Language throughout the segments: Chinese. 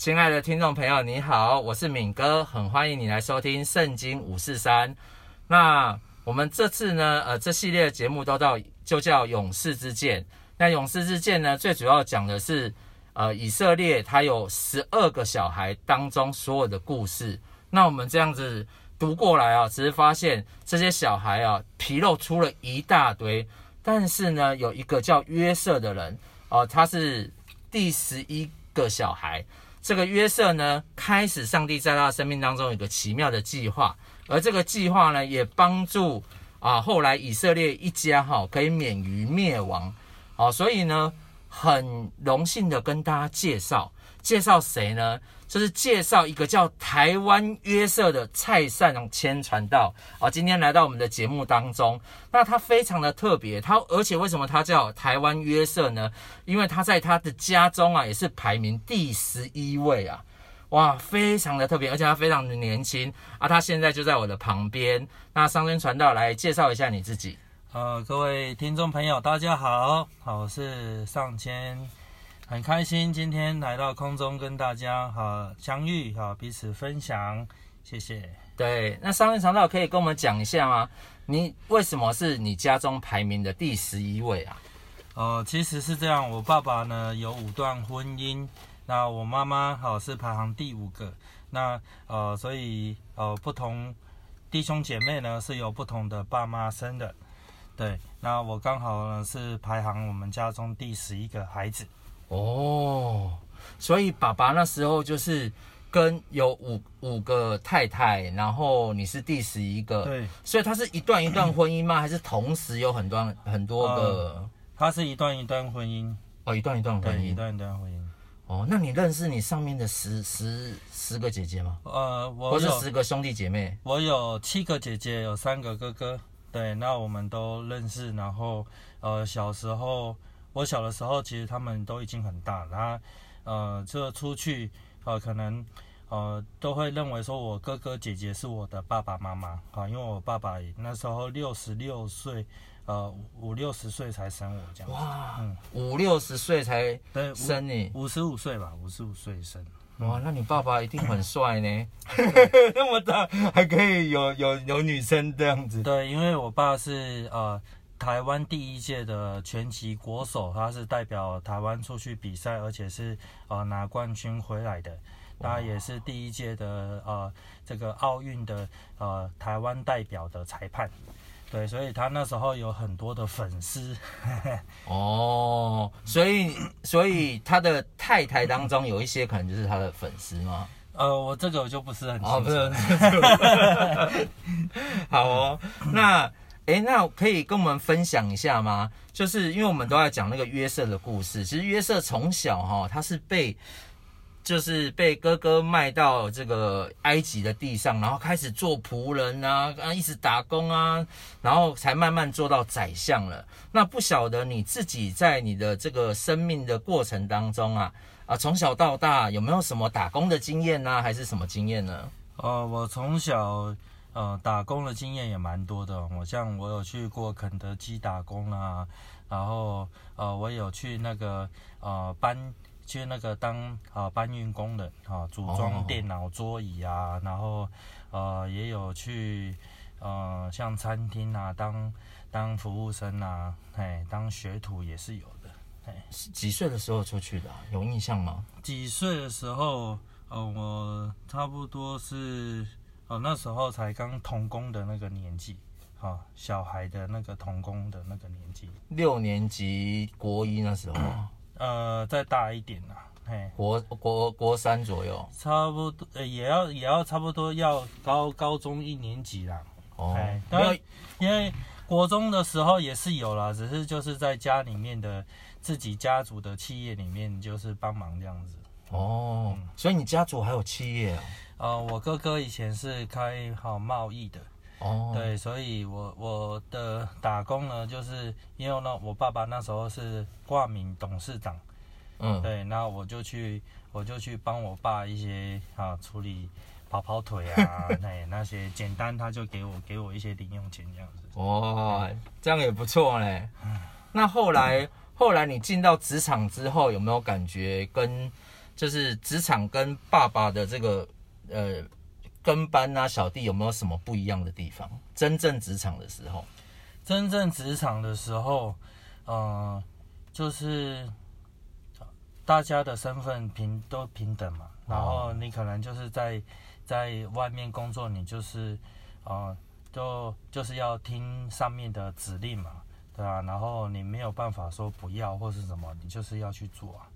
亲爱的听众朋友，你好，我是敏哥，很欢迎你来收听《圣经五四三》。那我们这次呢，呃，这系列节目都叫就叫勇士之剑。那勇士之剑呢，最主要讲的是，呃，以色列他有十二个小孩当中所有的故事。那我们这样子读过来啊，只是发现这些小孩啊，皮肉出了一大堆，但是呢，有一个叫约瑟的人，哦、呃，他是第十一个小孩。这个约瑟呢，开始上帝在他的生命当中有个奇妙的计划，而这个计划呢，也帮助啊后来以色列一家哈可以免于灭亡，好，所以呢，很荣幸的跟大家介绍，介绍谁呢？就是介绍一个叫台湾约瑟的蔡善谦传道啊，今天来到我们的节目当中。那他非常的特别，他而且为什么他叫台湾约瑟呢？因为他在他的家中啊，也是排名第十一位啊，哇，非常的特别，而且他非常的年轻啊。他现在就在我的旁边。那尚谦传道来介绍一下你自己。呃，各位听众朋友，大家好，我是上谦。很开心今天来到空中跟大家哈相遇，哈彼此分享，谢谢。对，那尚谦传道可以跟我们讲一下吗？你为什么是你家中排名的第十一位啊？呃，其实是这样，我爸爸呢有五段婚姻，那我妈妈好是排行第五个，那呃所以呃不同弟兄姐妹呢是由不同的爸妈生的，对，那我刚好呢是排行我们家中第十一个孩子。哦，所以爸爸那时候就是跟有五五个太太，然后你是第十一个，对，所以他是一段一段婚姻吗？还是同时有很多很多个？呃，他是一段一段婚姻，哦，一段一段婚姻，一段一段婚姻。哦，那你认识你上面的十十十个姐姐吗？呃，我或是十个兄弟姐妹？我有七个姐姐，有三个哥哥，对，那我们都认识，然后呃，小时候。我小的时候，其实他们都已经很大，然后，呃，这出去，呃，可能，呃，都会认为说我哥哥姐姐是我的爸爸妈妈啊，因为我爸爸那时候六十六岁，呃，五六十岁才生我这样。哇，嗯，五六十岁才生你，五十五岁吧，五十五岁生。哇，那你爸爸一定很帅呢，那么大还可以有有有女生这样子。对，因为我爸是呃。台湾第一届的拳击国手，他是代表台湾出去比赛，而且是呃拿冠军回来的。他也是第一届的呃这个奥运的呃台湾代表的裁判。对，所以他那时候有很多的粉丝。哦，所以所以他的太太当中有一些可能就是他的粉丝吗？呃，我这个我就不是很清楚。哦，不是。好哦，那。诶，那可以跟我们分享一下吗？就是因为我们都在讲那个约瑟的故事。其实约瑟从小哈，他是被就是被哥哥卖到这个埃及的地上，然后开始做仆人啊，啊，一直打工啊，然后才慢慢做到宰相了。那不晓得你自己在你的这个生命的过程当中啊，啊，从小到大有没有什么打工的经验呢？还是什么经验呢？呃，我从小。呃，打工的经验也蛮多的。我像我有去过肯德基打工啊，然后呃，我有去那个呃搬去那个当呃搬运工人啊，组装电脑桌椅啊，哦、然后呃也有去呃像餐厅啊当当服务生啊，哎，当学徒也是有的。哎，几岁的时候出去的？有印象吗？几岁的时候？呃，我差不多是。哦，那时候才刚童工的那个年纪，啊，小孩的那个童工的那个年纪，六年级国一那时候，呃，再大一点啦，嘿，国国国三左右，差不多，呃，也要也要差不多要高高中一年级啦，哦，因为因为国中的时候也是有啦，只是就是在家里面的自己家族的企业里面就是帮忙这样子，哦，嗯，所以你家族还有企业啊？呃，我哥哥以前是开好贸易的，哦，对，所以我我的打工呢，就是因为呢，我爸爸那时候是挂名董事长，嗯，对，那我就去，我就去帮我爸一些啊处理跑跑腿啊，那那些简单，他就给我给我一些零用钱这样子。哦，这样也不错嘞。那后来后来你进到职场之后，有没有感觉跟？就是职场跟爸爸的这个呃跟班啊小弟有没有什么不一样的地方？真正职场的时候，真正职场的时候，呃，就是大家的身份平都平等嘛，然后你可能就是在在外面工作，你就是呃，就就是要听上面的指令嘛。对啊，然后你没有办法说不要或是什么，你就是要去做啊。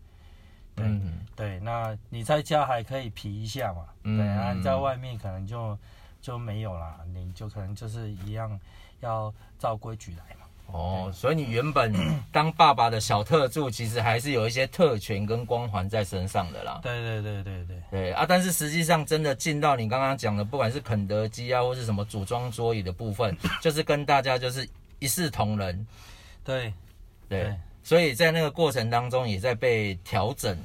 对、嗯、对，那你在家还可以皮一下嘛。嗯、对啊，你在外面可能就就没有啦，你就可能就是一样要照规矩来嘛。哦，所以你原本 当爸爸的小特助，其实还是有一些特权跟光环在身上的啦。对对对对对对啊！但是实际上真的进到你刚刚讲的，不管是肯德基啊，或是什么组装桌椅的部分，就是跟大家就是。一视同仁，对，对，对，所以在那个过程当中也在被调整。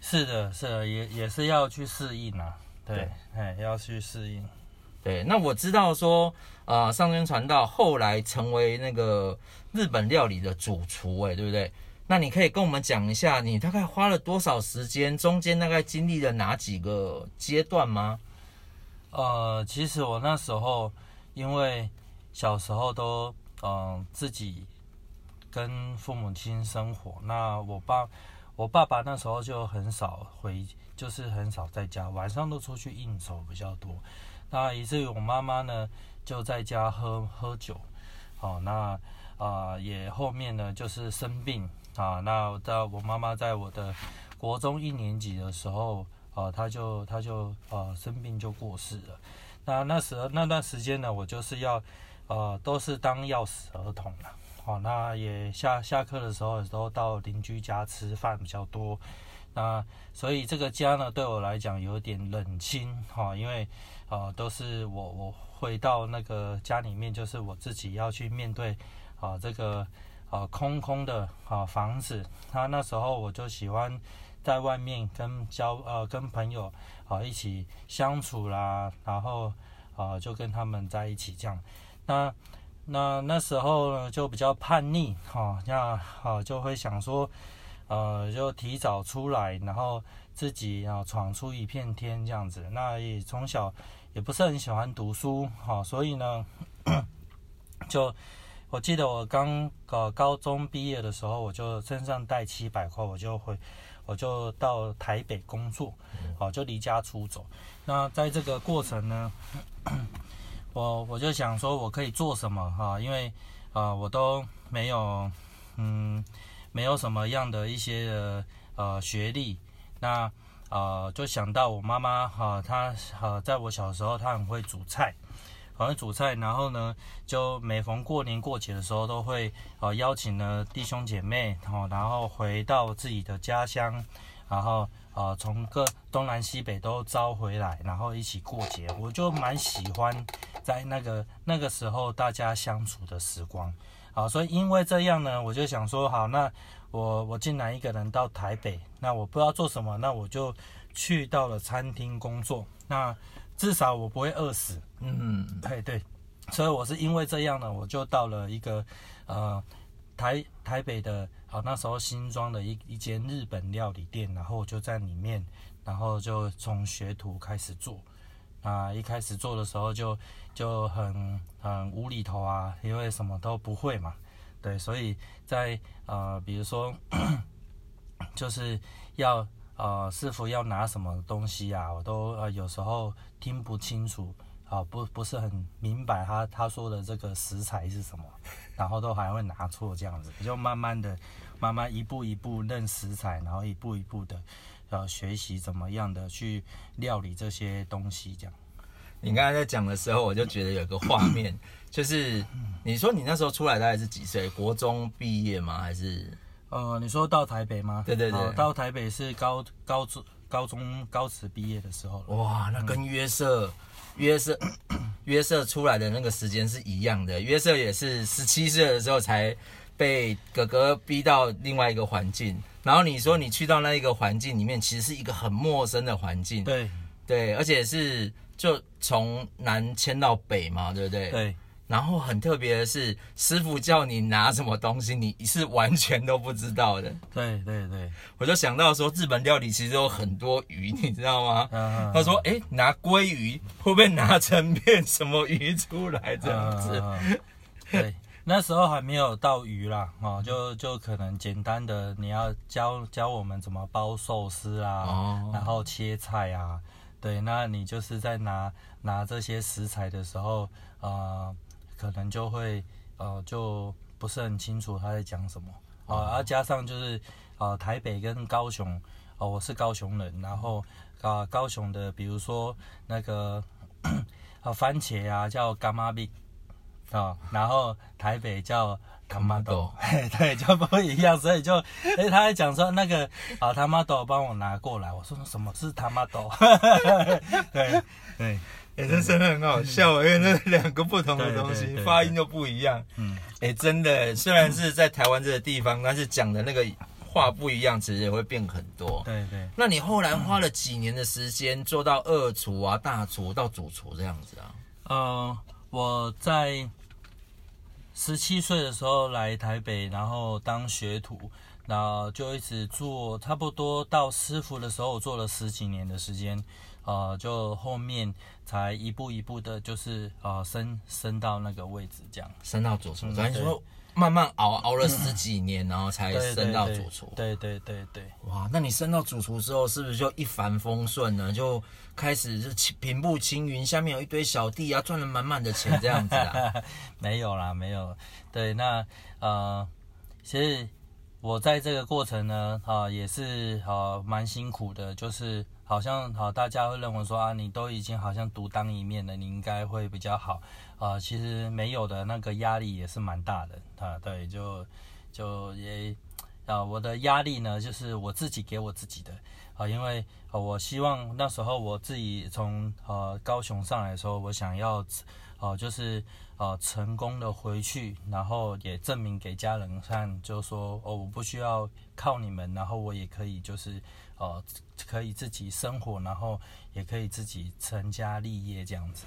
是的，是的，也也是要去适应啊。对，哎，要去适应。对，那我知道说，啊、呃，上尊传道后来成为那个日本料理的主厨，哎，对不对？那你可以跟我们讲一下，你大概花了多少时间，中间大概经历了哪几个阶段吗？呃，其实我那时候因为小时候都。嗯，自己跟父母亲生活。那我爸，我爸爸那时候就很少回，就是很少在家，晚上都出去应酬比较多。那以至于我妈妈呢，就在家喝喝酒。好，那啊、也后面呢就是生病啊。那在我妈妈在我的国中一年级的时候，啊，她就她就啊生病就过世了。那那时那段时间呢，我就是要。呃，都是当钥匙儿童了，好，那也下下课的时候都到邻居家吃饭比较多，那所以这个家呢，对我来讲有点冷清，哈，因为呃都是我我回到那个家里面，就是我自己要去面对啊这个呃空空的啊房子，那那时候我就喜欢在外面跟交呃跟朋友啊一起相处啦，然后啊就跟他们在一起这样。那那那时候呢，就比较叛逆哈，那好就会想说，呃，就提早出来，然后自己啊闯出一片天这样子。那也从小也不是很喜欢读书哈，所以呢，就我记得我刚搞高中毕业的时候，我就身上带七百块，我就回，我就到台北工作，好就离家出走。那在这个过程呢。我我就想说，我可以做什么哈？因为啊、我都没有，嗯，没有什么样的一些呃学历。那呃，就想到我妈妈哈，她呃，在我小时候，她很会煮菜，很会煮菜。然后呢，就每逢过年过节的时候，都会呃邀请了弟兄姐妹，然后回到自己的家乡，然后。呃，从各东南西北都招回来，然后一起过节，我就蛮喜欢在那个那个时候大家相处的时光。好，所以因为这样呢，我就想说，好，那我我竟然一个人到台北，那我不知道做什么，那我就去到了餐厅工作，那至少我不会饿死。嗯，对对，所以我是因为这样呢，我就到了一个呃。台台北的啊，那时候新装的一一间日本料理店，然后我就在里面，然后就从学徒开始做。啊，一开始做的时候就就很很无厘头啊，因为什么都不会嘛。对，所以在呃，比如说 就是要呃，师傅要拿什么东西啊，我都呃有时候听不清楚。啊，不不是很明白他他说的这个食材是什么，然后都还会拿错这样子，就慢慢的，慢慢一步一步认食材，然后一步一步的，呃，学习怎么样的去料理这些东西这样。你刚才在讲的时候，我就觉得有个画面，就是你说你那时候出来大概是几岁？国中毕业吗？还是？呃，你说到台北吗？对对对，到台北是高高中高中高职毕业的时候。哇，那跟约瑟。嗯约瑟，约瑟出来的那个时间是一样的。约瑟也是十七岁的时候才被哥哥逼到另外一个环境。然后你说你去到那一个环境里面，其实是一个很陌生的环境。对，对，而且是就从南迁到北嘛，对不对？对，然后很特别的是，师傅叫你拿什么东西，你是完全都不知道的。对对对，我就想到说，日本料理其实有很多鱼，你知道吗？嗯、他说：“哎，拿鲑鱼会不会拿成片什么鱼出来这样子？”嗯、对，那时候还没有到鱼啦，哦，就就可能简单的，你要教教我们怎么包寿司啊，哦、然后切菜啊，对，那你就是在拿拿这些食材的时候，呃。可能就会呃就不是很清楚他在讲什么啊，然后加上就是呃台北跟高雄哦，我是高雄人，然后啊高雄的比如说那个啊 番茄啊叫干妈饼啊，然后台北叫他妈豆，对，就不一样，所以就哎他还讲说那个啊他妈豆帮我拿过来，我说什么是他妈豆？对 对。哎，这真的很好笑，因为那两个不同的东西发音都不一样。嗯，哎，真的，虽然是在台湾这个地方，但是讲的那个话不一样，其实也会变很多。对对。那你后来花了几年的时间做到二厨啊、大厨到主厨这样子啊？呃，我在十七岁的时候来台北，然后当学徒，然后就一直做，差不多到师傅的时候，我做了十几年的时间。呃，就后面才一步一步的，就是呃升升到那个位置，这样升到主厨。等于说慢慢熬熬了十几年，然后才升到主厨。对对对对。哇，那你升到主厨之后，是不是就一帆风顺呢？就开始是平步青云，下面有一堆小弟啊，赚了满满的钱这样子啊？没有啦，没有。对，那呃，其实我在这个过程呢，啊、也是啊蛮辛苦的，就是。好像好，大家会认为说啊，你都已经好像独当一面了，你应该会比较好啊、其实没有的，那个压力也是蛮大的啊。对，就就也啊，我的压力呢，就是我自己给我自己的啊，因为啊，我希望那时候我自己从呃高雄上来的时候，我想要哦，就是呃成功的回去，然后也证明给家人看，就说哦，我不需要靠你们，然后我也可以就是。呃，可以自己生活，然后也可以自己成家立业这样子，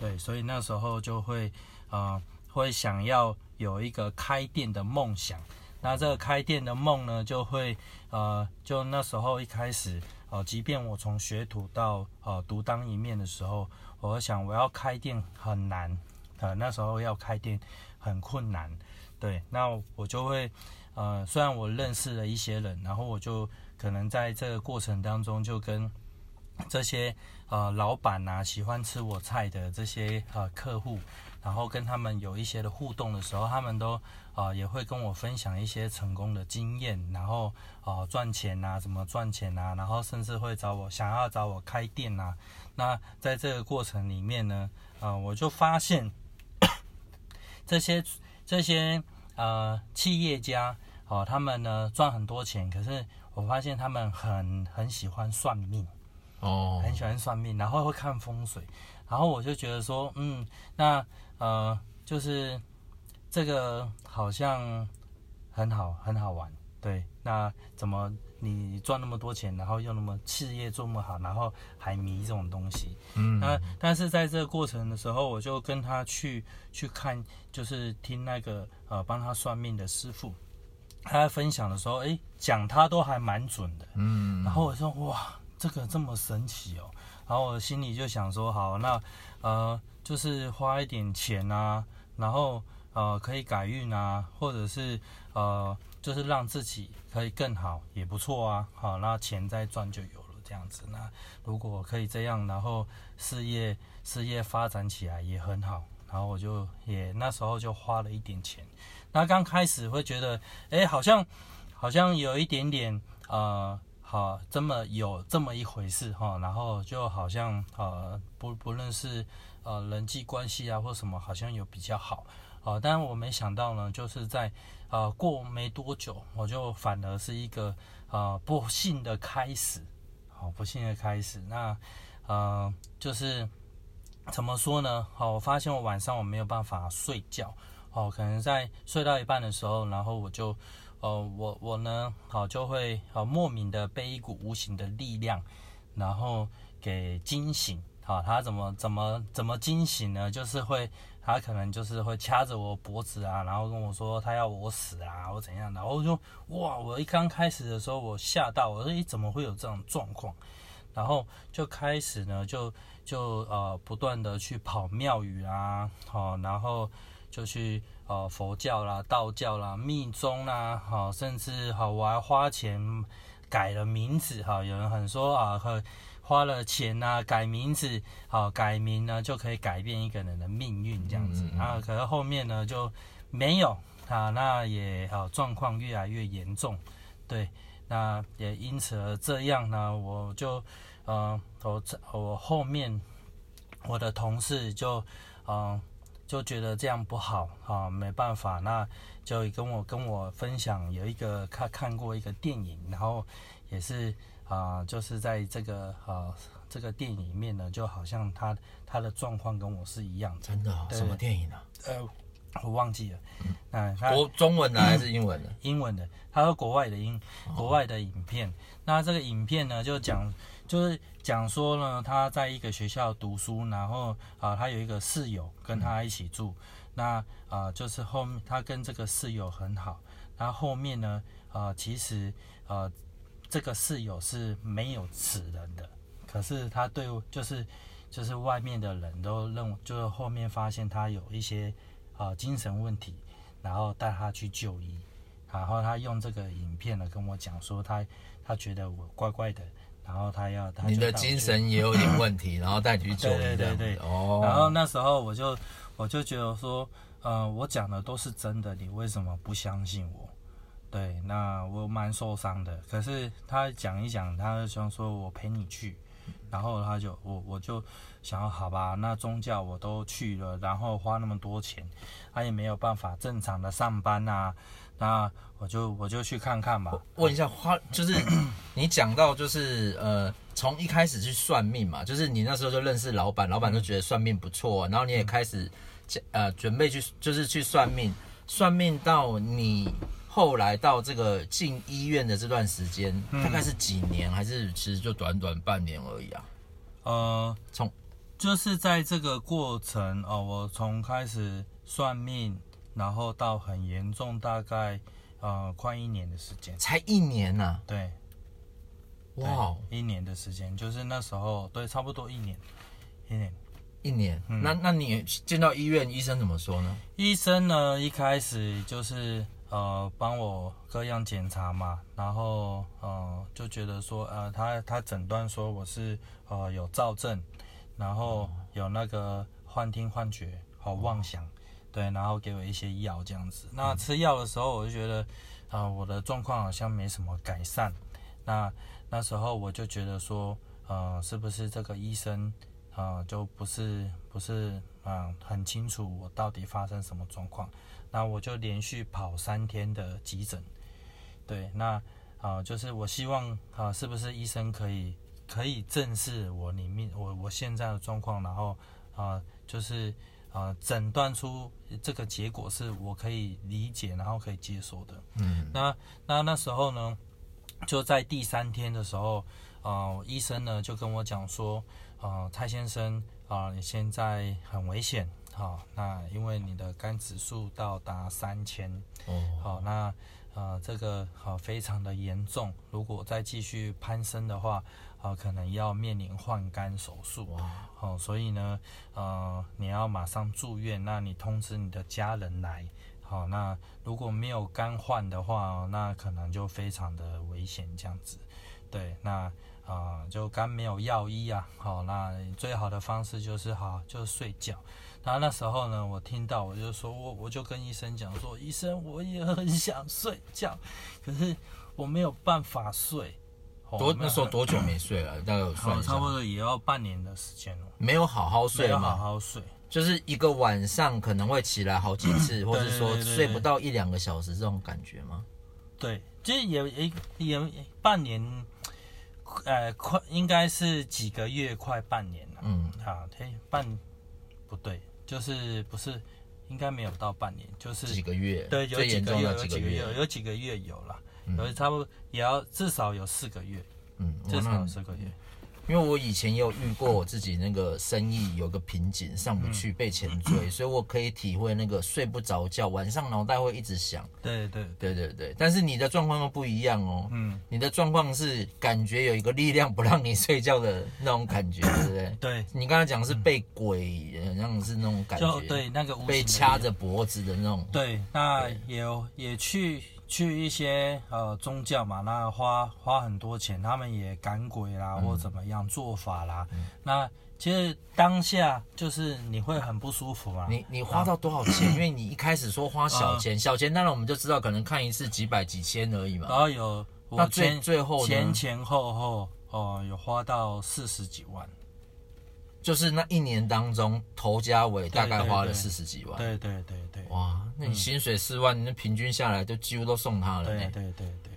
对，所以那时候就会呃，会想要有一个开店的梦想。那这个开店的梦呢，就会呃，就那时候一开始，呃，即便我从学徒到呃独当一面的时候，我想我要开店很难，呃，那时候要开店很困难，对，那我就会呃，虽然我认识了一些人，然后我就。可能在这个过程当中，就跟这些呃老板啊，喜欢吃我菜的这些呃客户，然后跟他们有一些的互动的时候，他们都啊、呃、也会跟我分享一些成功的经验，然后啊、呃、赚钱啊，怎么赚钱啊，然后甚至会找我想要找我开店啊。那在这个过程里面呢，啊、呃、我就发现这些这些呃企业家哦、呃，他们呢赚很多钱，可是。我发现他们很很喜欢算命，哦，很喜欢算命，然后会看风水，然后我就觉得说，嗯，那呃，就是这个好像很好，很好玩，对，那怎么你赚那么多钱，然后又那么事业做那么好，然后还迷这种东西，嗯，那但是在这个过程的时候，我就跟他去去看，就是听那个呃帮他算命的师傅。他在分享的时候，哎，讲他都还蛮准的，嗯，然后我说哇，这个这么神奇哦，然后我心里就想说，好，那呃，就是花一点钱啊，然后呃，可以改运啊，或者是呃，就是让自己可以更好，也不错啊，好，那钱再赚就有了这样子。那如果可以这样，然后事业事业发展起来也很好，然后我就也那时候就花了一点钱。那刚开始会觉得，哎，好像好像有一点点，呃，好，这么有这么一回事哈，然后就好像呃，不不论是呃人际关系啊或什么，好像有比较好，啊，但我没想到呢，就是在呃过没多久，我就反而是一个呃不幸的开始，好，不幸的开始，那呃就是怎么说呢？好，我发现我晚上我没有办法睡觉。哦，可能在睡到一半的时候，然后我就，呃，我我呢，好就会，呃，莫名的被一股无形的力量，然后给惊醒，好，他怎么怎么怎么惊醒呢？就是会，他可能就是会掐着我脖子啊，然后跟我说他要我死啊，或怎样的。我就哇，我一刚开始的时候我吓到，我说咦，怎么会有这种状况？然后就开始呢，就就呃不断的去跑庙宇啊，好，然后就去呃佛教啦、道教啦、密宗啦，好，甚至好我还花钱改了名字，哈，有人很说啊和。花了钱呐、啊，改名字，好改名呢就可以改变一个人的命运这样子。然后、嗯嗯、可是后面呢就没有啊，那也好状况越来越严重，对，那也因此而这样呢，我就呃我我后面我的同事就嗯、呃、就觉得这样不好啊，没办法，那就跟我跟我分享有一个看看过一个电影，然后也是。啊、呃，就是在这个呃这个电影里面呢，就好像他他的状况跟我是一样的。真的、哦？什么电影呢、啊？呃，我忘记了。嗯，国中文的还是英文的？英文的，他说国外的英国外的影片。哦、那这个影片呢，就讲就是讲说呢，他在一个学校读书，然后啊、呃，他有一个室友跟他一起住。嗯、那啊、呃，就是后面他跟这个室友很好。然后后面呢，啊、呃，其实呃。这个室友是没有此人的，可是他对就是就是外面的人都认为，就是后面发现他有一些啊、呃、精神问题，然后带他去就医，然后他用这个影片呢跟我讲说他他觉得我怪怪的，然后他要他你的精神也有 点问题，然后带你去就医，对对对对哦，然后那时候我就我就觉得说，呃，我讲的都是真的，你为什么不相信我？对，那我蛮受伤的。可是他讲一讲，他就想说我陪你去，然后他就我我就想要好吧，那宗教我都去了，然后花那么多钱，他也没有办法正常的上班啊，那我就我就去看看吧。问一下花，就是你讲到就是呃，从一开始去算命嘛，就是你那时候就认识老板，老板就觉得算命不错，然后你也开始呃准备去就是去算命，算命到你。后来到这个进医院的这段时间，大概是几年，还是其实就短短半年而已啊？呃，从就是在这个过程哦，我从开始算命，然后到很严重，大概呃快一年的时间，才一年呐？对，哇，一年的时间，就是那时候对，差不多一年，一年，一年。那那你进到医院，医生怎么说呢？医生呢，一开始就是。呃，帮我各样检查嘛，然后呃就觉得说，呃，他他诊断说我是呃有躁症，然后有那个幻听幻觉和妄想，对，然后给我一些药这样子。那吃药的时候，我就觉得啊、呃，我的状况好像没什么改善。那那时候我就觉得说，呃，是不是这个医生啊、呃，就不是不是啊、呃，很清楚我到底发生什么状况。那我就连续跑三天的急诊，对，那啊、呃，就是我希望啊、呃，是不是医生可以可以正视我里面我我现在的状况，然后啊、呃，就是啊，诊断出这个结果是我可以理解，然后可以接受的。嗯，那那那时候呢，就在第三天的时候，啊、呃，医生呢就跟我讲说，啊、呃，蔡先生啊、呃，你现在很危险。好，那因为你的肝指数到达三千，哦，好，那呃这个好非常的严重，如果再继续攀升的话，啊可能要面临换肝手术，哇，好，所以呢，呃你要马上住院，那你通知你的家人来，好，那如果没有肝换的话，那可能就非常的危险这样子，对，那啊就肝没有药医啊，好，那最好的方式就是好就是睡觉。然后那时候呢，我听到我就说，我我就跟医生讲说，医生我也很想睡觉，可是我没有办法睡。多那时候多久没睡了？大概有算差不多也要半年的时间了。没有好好睡吗？好好睡，就是一个晚上可能会起来好几次，或者说睡不到一两个小时这种感觉吗？对，其实也也也半年，呃，快应该是几个月，快半年了。嗯，好，嘿，半不对。就是不是，应该没有到半年，就是几个月。对，有几个月，有几个月，有几个月有了，有差不多也要至少有四个月，嗯，至少有四个月。因为我以前也有遇过我自己那个生意有个瓶颈上不去被钱追，所以我可以体会那个睡不着觉，晚上脑袋会一直想。对对对对对，但是你的状况又不一样哦。嗯，你的状况是感觉有一个力量不让你睡觉的那种感觉，对不对？对。你刚才讲是被鬼，好像是那种感觉。对，那个被掐着脖子的那种。对，那也也去。去一些呃宗教嘛，那花花很多钱，他们也赶鬼啦，嗯、或怎么样做法啦。嗯、那其实当下就是你会很不舒服啊。你你花到多少钱？因为你一开始说花小钱，呃、小钱当然我们就知道可能看一次几百几千而已嘛。然后有那最最后前前后后哦、呃，有花到四十几万。就是那一年当中，头家尾大概花了四十几万。对对对对。哇，那你薪水四万，那平均下来就几乎都送他了。对对对对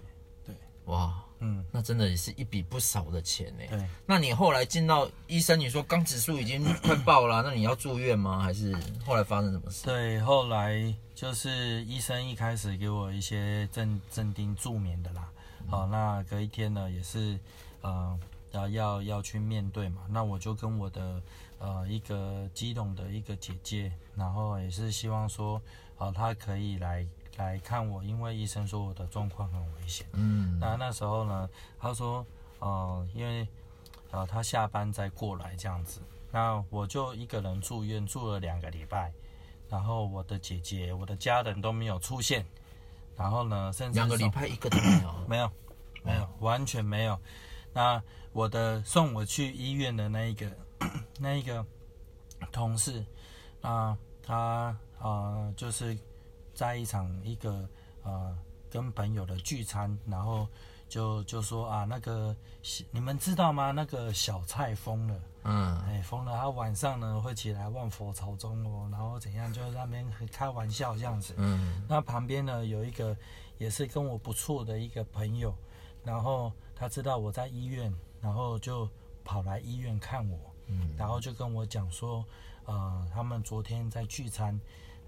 对。哇，嗯，那真的也是一笔不少的钱呢。对。那你后来进到医生，你说肝指数已经快爆了，那你要住院吗？还是后来发生什么事？对，后来就是医生一开始给我一些镇镇定助眠的啦。好，那隔一天呢，也是，嗯。要要要去面对嘛，那我就跟我的呃一个基隆的一个姐姐，然后也是希望说，呃，她可以来来看我，因为医生说我的状况很危险。嗯，那那时候呢，他说，呃，因为呃他下班再过来这样子，那我就一个人住院住了两个礼拜，然后我的姐姐、我的家人都没有出现，然后呢，甚至两个礼拜一个都没有，没有，没有，完全没有。那我的送我去医院的那一个 那一个同事，啊，他啊、呃、就是在一场一个呃跟朋友的聚餐，然后就就说啊那个你们知道吗？那个小蔡疯了，嗯，哎疯了，他晚上呢会起来万佛朝宗哦，然后怎样就在那边开玩笑这样子，嗯，那旁边呢有一个也是跟我不错的一个朋友，然后他知道我在医院。然后就跑来医院看我，嗯，然后就跟我讲说，呃，他们昨天在聚餐，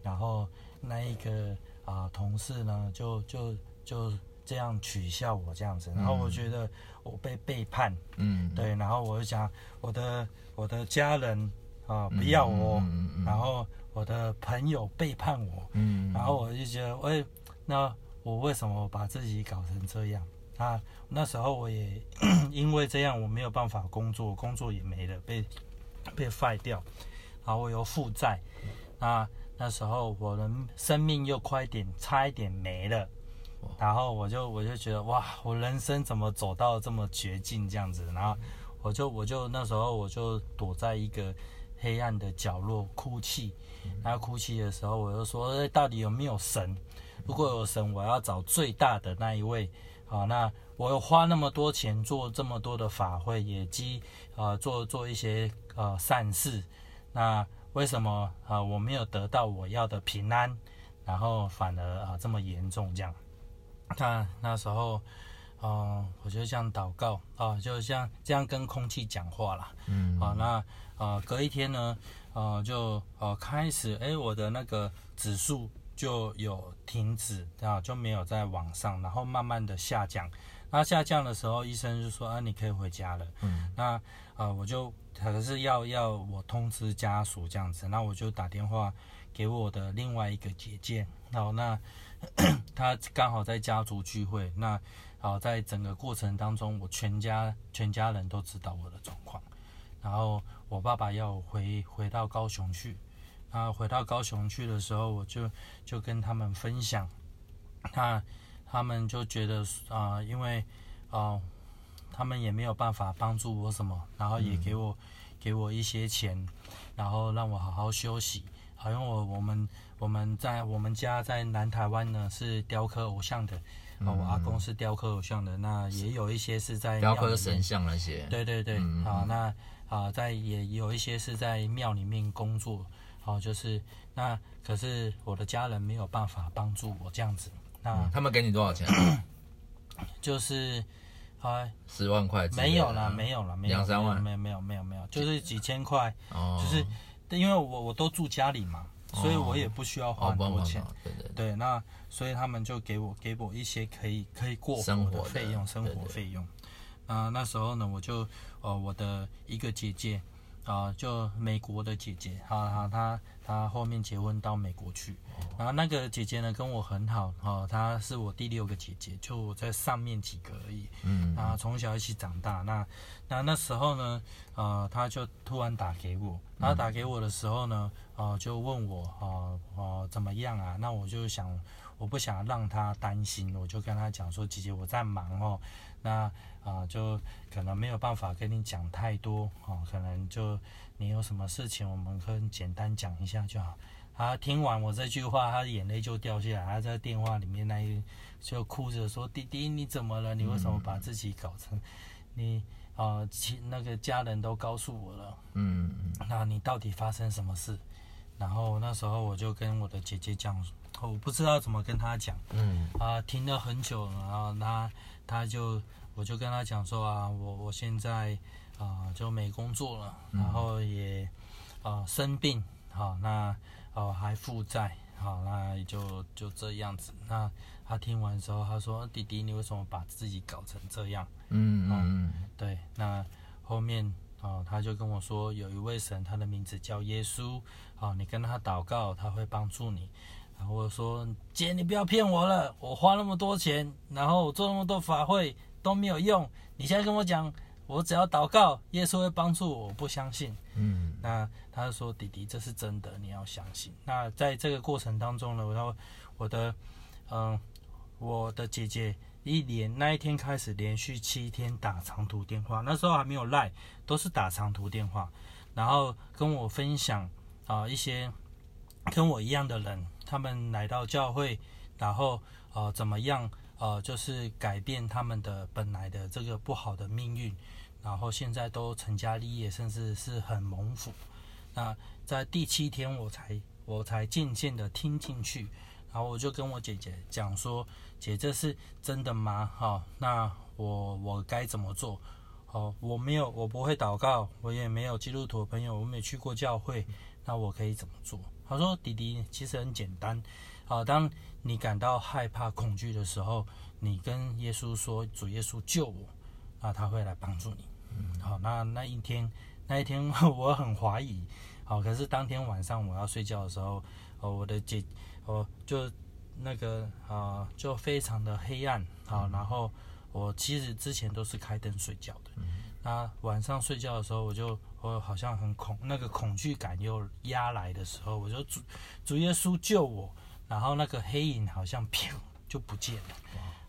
然后那一个啊、呃、同事呢，就就就这样取笑我这样子，然后我觉得我被背叛，嗯，对，然后我就讲我的我的家人啊、呃、不要我，嗯嗯嗯、然后我的朋友背叛我，嗯，然后我就觉得，喂，那我为什么把自己搞成这样？啊，那时候我也 因为这样，我没有办法工作，工作也没了，被被废掉，然后我又负债，那那时候我的生命又快点差一点没了，然后我就我就觉得哇，我人生怎么走到这么绝境这样子？然后我就我就那时候我就躲在一个黑暗的角落哭泣，然后哭泣的时候我就说，欸，到底有没有神？如果有神，我要找最大的那一位。好，那我有花那么多钱做这么多的法会，也积呃做做一些呃善事，那为什么啊、呃、我没有得到我要的平安，然后反而啊、呃、这么严重这样？那那时候，嗯、呃，我就这样祷告啊、呃，就像这样跟空气讲话啦。嗯，啊，那呃隔一天呢，呃就呃开始哎我的那个指数。就有停止啊，就没有再往上，然后慢慢的下降。那下降的时候，医生就说啊，你可以回家了。嗯，那啊、呃，我就可是要要我通知家属这样子，那我就打电话给我的另外一个姐姐，然后那 她刚好在家族聚会，那好在整个过程当中，我全家全家人都知道我的状况，然后我爸爸要回回到高雄去。啊，回到高雄去的时候，我就就跟他们分享，那他们就觉得啊、呃，因为啊、呃，他们也没有办法帮助我什么，然后也给我、嗯、给我一些钱，然后让我好好休息。好像我我们我们在我们家在南台湾呢是雕刻偶像的，嗯、我阿公是雕刻偶像的，那也有一些是在雕刻神像那些。对对对，嗯、啊，那啊在也有一些是在庙里面工作。好，就是那可是我的家人没有办法帮助我这样子。那、嗯、他们给你多少钱？就是啊，十万块。没有啦，没有啦，没有两三万，没有没有没有没有，就是几千块。哦。就是因为我我都住家里嘛，所以我也不需要花很多钱。哦、对对对。那所以他们就给我给我一些可以可以过活的费用，生活费用。啊，那时候呢，我就呃，我的一个姐姐啊，就美国的姐姐，哈、啊，她她后面结婚到美国去，然后那个姐姐呢跟我很好，哈、啊，她是我第六个姐姐，就我在上面几个而已，嗯，啊，从小一起长大，那那那时候呢，呃，她就突然打给我，然后打给我的时候呢，呃，就问我，哦、呃、哦、呃，怎么样啊？那我就想。我不想让她担心，我就跟她讲说：“姐姐，我在忙哦，那啊、呃，就可能没有办法跟你讲太多哦，可能就你有什么事情，我们可以简单讲一下就好。”他听完我这句话，他的眼泪就掉下来，他在电话里面那一就哭着说：“弟弟，你怎么了？你为什么把自己搞成你啊？亲、呃，那个家人都告诉我了，嗯嗯，那你到底发生什么事？”然后那时候我就跟我的姐姐讲。我不知道怎么跟他讲，嗯，啊，停了很久，然后他他就我就跟他讲说啊，我我现在啊就没工作了，然后也啊生病，好，那哦还负债，好，那也就就这样子。那他听完之后，他说：“弟弟，你为什么把自己搞成这样？”嗯嗯嗯，对。那后面啊，他就跟我说，有一位神，他的名字叫耶稣，啊，你跟他祷告，他会帮助你。我说：“姐，你不要骗我了，我花那么多钱，然后我做那么多法会都没有用。你现在跟我讲，我只要祷告，耶稣会帮助我，我不相信。”嗯，那他就说：“弟弟，这是真的，你要相信。”那在这个过程当中呢，我我的嗯，我的姐姐一连那一天开始连续七天打长途电话，那时候还没有赖，都是打长途电话，然后跟我分享啊一些跟我一样的人。他们来到教会，然后呃怎么样呃就是改变他们的本来的这个不好的命运，然后现在都成家立业，甚至是很蒙福。那在第七天我才我才渐渐的听进去，然后我就跟我姐姐讲说：“姐，这是真的吗？哈、哦，那我我该怎么做？哦，我没有，我不会祷告，我也没有基督徒朋友，我没去过教会，那我可以怎么做？”他说：“弟弟，其实很简单，啊，当你感到害怕、恐惧的时候，你跟耶稣说：‘主耶稣救我’，啊他会来帮助你。嗯，好，那那一天，那一天 我很怀疑，好，可是当天晚上我要睡觉的时候，哦，我的姐，哦，就那个啊，就非常的黑暗，好，然后我其实之前都是开灯睡觉的。”那晚上睡觉的时候，我就我好像很恐，那个恐惧感又压来的时候，我就主主耶稣救我，然后那个黑影好像飘就不见了。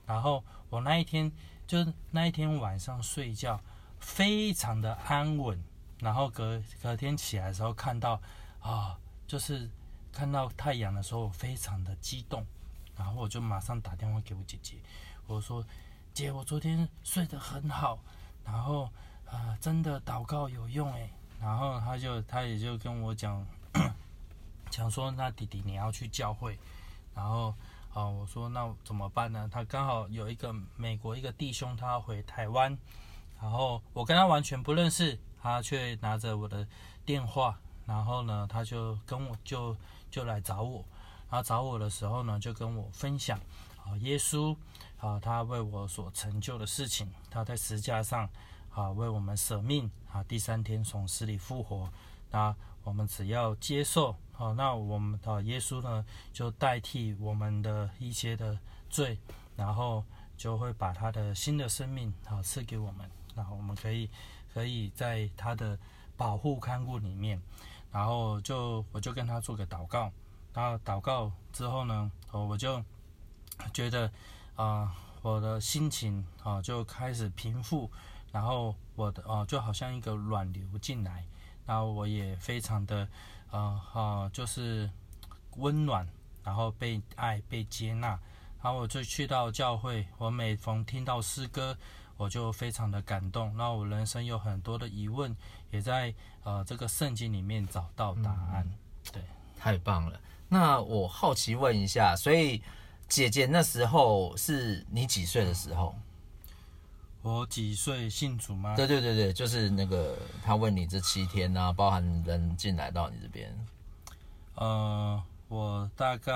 然后我那一天就那一天晚上睡觉非常的安稳，然后隔隔天起来的时候看到啊，就是看到太阳的时候，我非常的激动，然后我就马上打电话给我姐姐，我说姐，我昨天睡得很好。然后，啊、呃，真的祷告有用诶。然后他就他也就跟我讲，讲说那弟弟你要去教会。然后，啊、我说那怎么办呢？他刚好有一个美国一个弟兄，他回台湾。然后我跟他完全不认识，他却拿着我的电话。然后呢，他就跟我就就来找我。然后找我的时候呢，就跟我分享耶稣。啊，他为我所成就的事情，他在十架上啊为我们舍命啊，第三天从死里复活。那我们只要接受啊，那我们的耶稣呢就代替我们的一些的罪，然后就会把他的新的生命啊赐给我们。那我们可以可以在他的保护看顾里面，然后就我就跟他做个祷告。然后祷告之后呢，我就觉得。啊、我的心情啊、就开始平复，然后我的啊、就好像一个暖流进来，然后我也非常的啊啊、呃呃、就是温暖，然后被爱被接纳，然后我就去到教会，我每逢听到诗歌，我就非常的感动。那我人生有很多的疑问，也在呃这个圣经里面找到答案。对，太棒了。那我好奇问一下，所以。姐姐那时候是你几岁的时候？我几岁信主吗？对对对对，就是那个他问你这七天啊，包含人进来到你这边。呃，我大概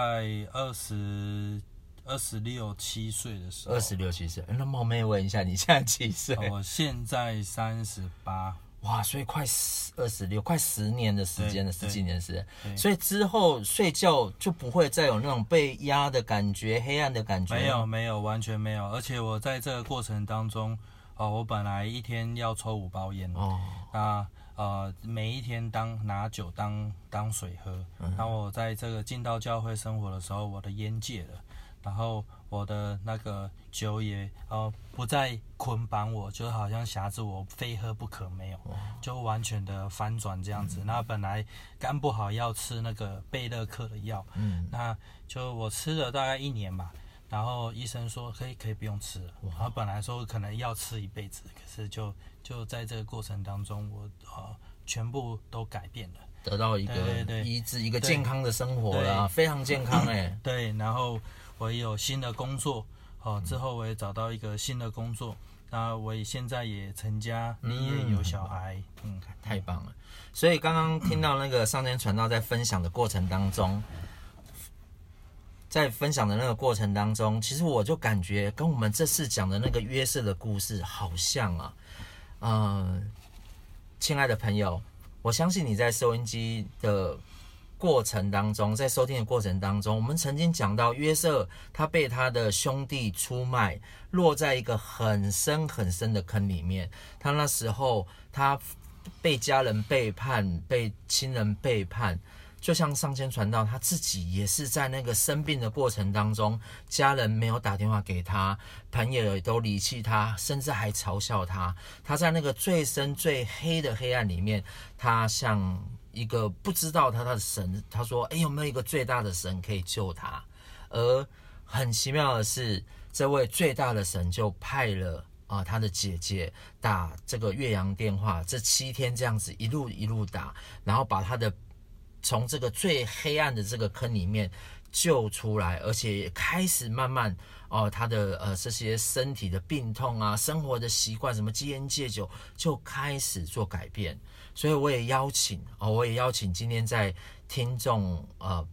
二十二十六七岁的时候。二十六七岁，那冒昧问一下，你现在几岁？我现在三十八。哇，所以快十二十六，快十年的时间了，十几年的时间。所以之后睡觉就不会再有那种被压的感觉，黑暗的感觉。没有，没有，完全没有。而且我在这个过程当中，哦，我本来一天要抽五包烟，哦，那呃，每一天当拿酒当当水喝。然后我在这个进到教会生活的时候，我的烟戒了。然后我的那个酒也呃不再捆绑我，就好像挟制我非喝不可没有，就完全的翻转这样子。那本来肝不好要吃那个贝勒克的药，嗯，那就我吃了大概一年吧。然后医生说可以可以不用吃了。然后本来说可能要吃一辈子，可是就就在这个过程当中，我呃全部都改变了，得到一个医治，一个健康的生活了，非常健康哎。对，然后。我也有新的工作，哦，之后我也找到一个新的工作，那我也现在也成家你也有小孩，嗯，太棒了。所以刚刚听到那个上天传道在分享的过程当中，在分享的那个过程当中，其实我就感觉跟我们这次讲的那个约瑟的故事好像啊，嗯，亲爱的朋友，我相信你在收音机的。过程当中，在收听的过程当中，我们曾经讲到约瑟，他被他的兄弟出卖，落在一个很深很深的坑里面。他那时候，他被家人背叛，被亲人背叛，就像上天传道，他自己也是在那个生病的过程当中，家人没有打电话给他，朋友也都离弃他，甚至还嘲笑他。他在那个最深最黑的黑暗里面，他像。一个不知道他他的神，他说：“哎，有没有一个最大的神可以救他？”而很奇妙的是，这位最大的神就派了啊他的姐姐打这个岳阳电话，这七天这样子一路一路打，然后把他的从这个最黑暗的这个坑里面救出来，而且也开始慢慢哦他的呃这些身体的病痛啊，生活的习惯，什么戒烟戒酒，就开始做改变。所以我也邀请哦，我也邀请今天在听众呃，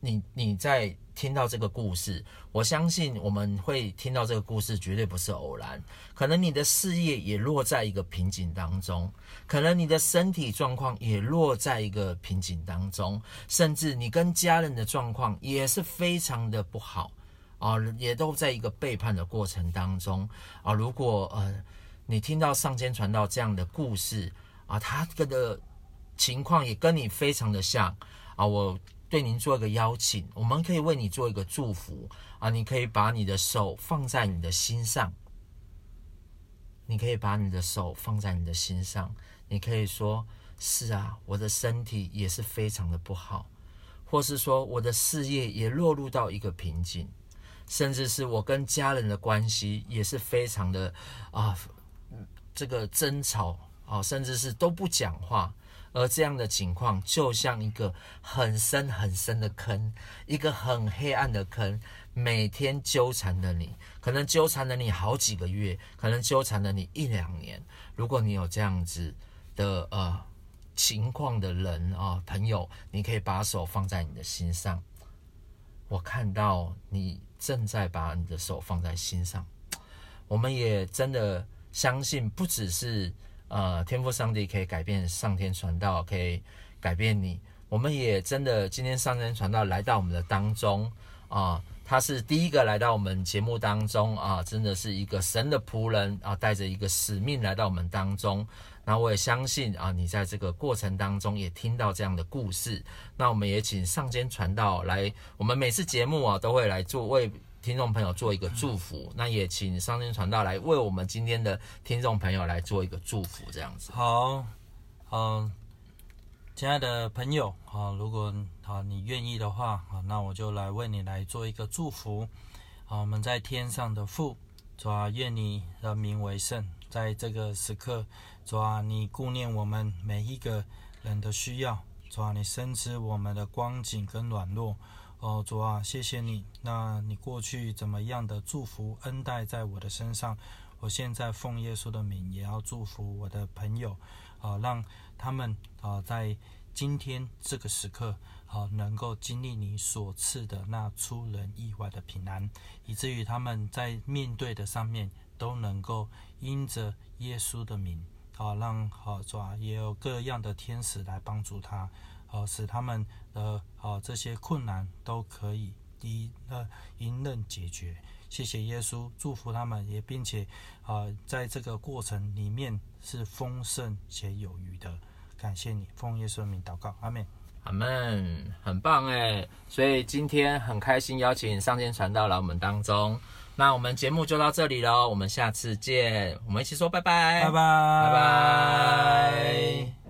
你你在听到这个故事，我相信我们会听到这个故事绝对不是偶然。可能你的事业也落在一个瓶颈当中，可能你的身体状况也落在一个瓶颈当中，甚至你跟家人的状况也是非常的不好啊，也都在一个背叛的过程当中啊。如果呃你听到上天传道这样的故事，啊，他这个的情况也跟你非常的像啊！我对您做一个邀请，我们可以为你做一个祝福啊！你可以把你的手放在你的心上，你可以把你的手放在你的心上，你可以说：是啊，我的身体也是非常的不好，或是说我的事业也落入到一个瓶颈，甚至是我跟家人的关系也是非常的啊，这个争吵。啊，甚至是都不讲话，而这样的情况就像一个很深很深的坑，一个很黑暗的坑，每天纠缠着你，可能纠缠了你好几个月，可能纠缠了你一两年。如果你有这样子的呃情况的人啊、朋友，你可以把手放在你的心上。我看到你正在把你的手放在心上，我们也真的相信，不只是。呃，天赋上帝可以改变上天传道，可以改变你。我们也真的今天上天传道来到我们的当中啊、他是第一个来到我们节目当中啊、真的是一个神的仆人啊，带着一个使命来到我们当中。那我也相信啊，你在这个过程当中也听到这样的故事。那我们也请上天传道来，我们每次节目啊都会来做为。听众朋友做一个祝福，那也请上天传道来为我们今天的听众朋友来做一个祝福，这样子。好，嗯，亲爱的朋友，好，如果好你愿意的话，好，那我就来为你来做一个祝福。好，我们在天上的父，主啊，愿你的名为圣，在这个时刻，主啊，你顾念我们每一个人的需要，主啊，你深知我们的光景跟软弱。哦，主啊，谢谢你。那你过去怎么样的祝福恩待在我的身上，我现在奉耶稣的名，也要祝福我的朋友，啊，让他们啊在今天这个时刻，啊，能够经历你所赐的那出人意外的平安，以至于他们在面对的上面都能够因着耶稣的名，啊，让好抓也有各样的天使来帮助他，啊，使他们的啊这些困难都可以一呃迎刃解决。谢谢耶稣，祝福他们，也并且啊，在这个过程里面是丰盛且有余的。感谢你，奉耶稣的名祷告，阿门，阿门，很棒哎！所以今天很开心邀请上天传道来我们当中。那我们节目就到这里喽，我们下次见，我们一起说拜拜，拜拜，拜拜。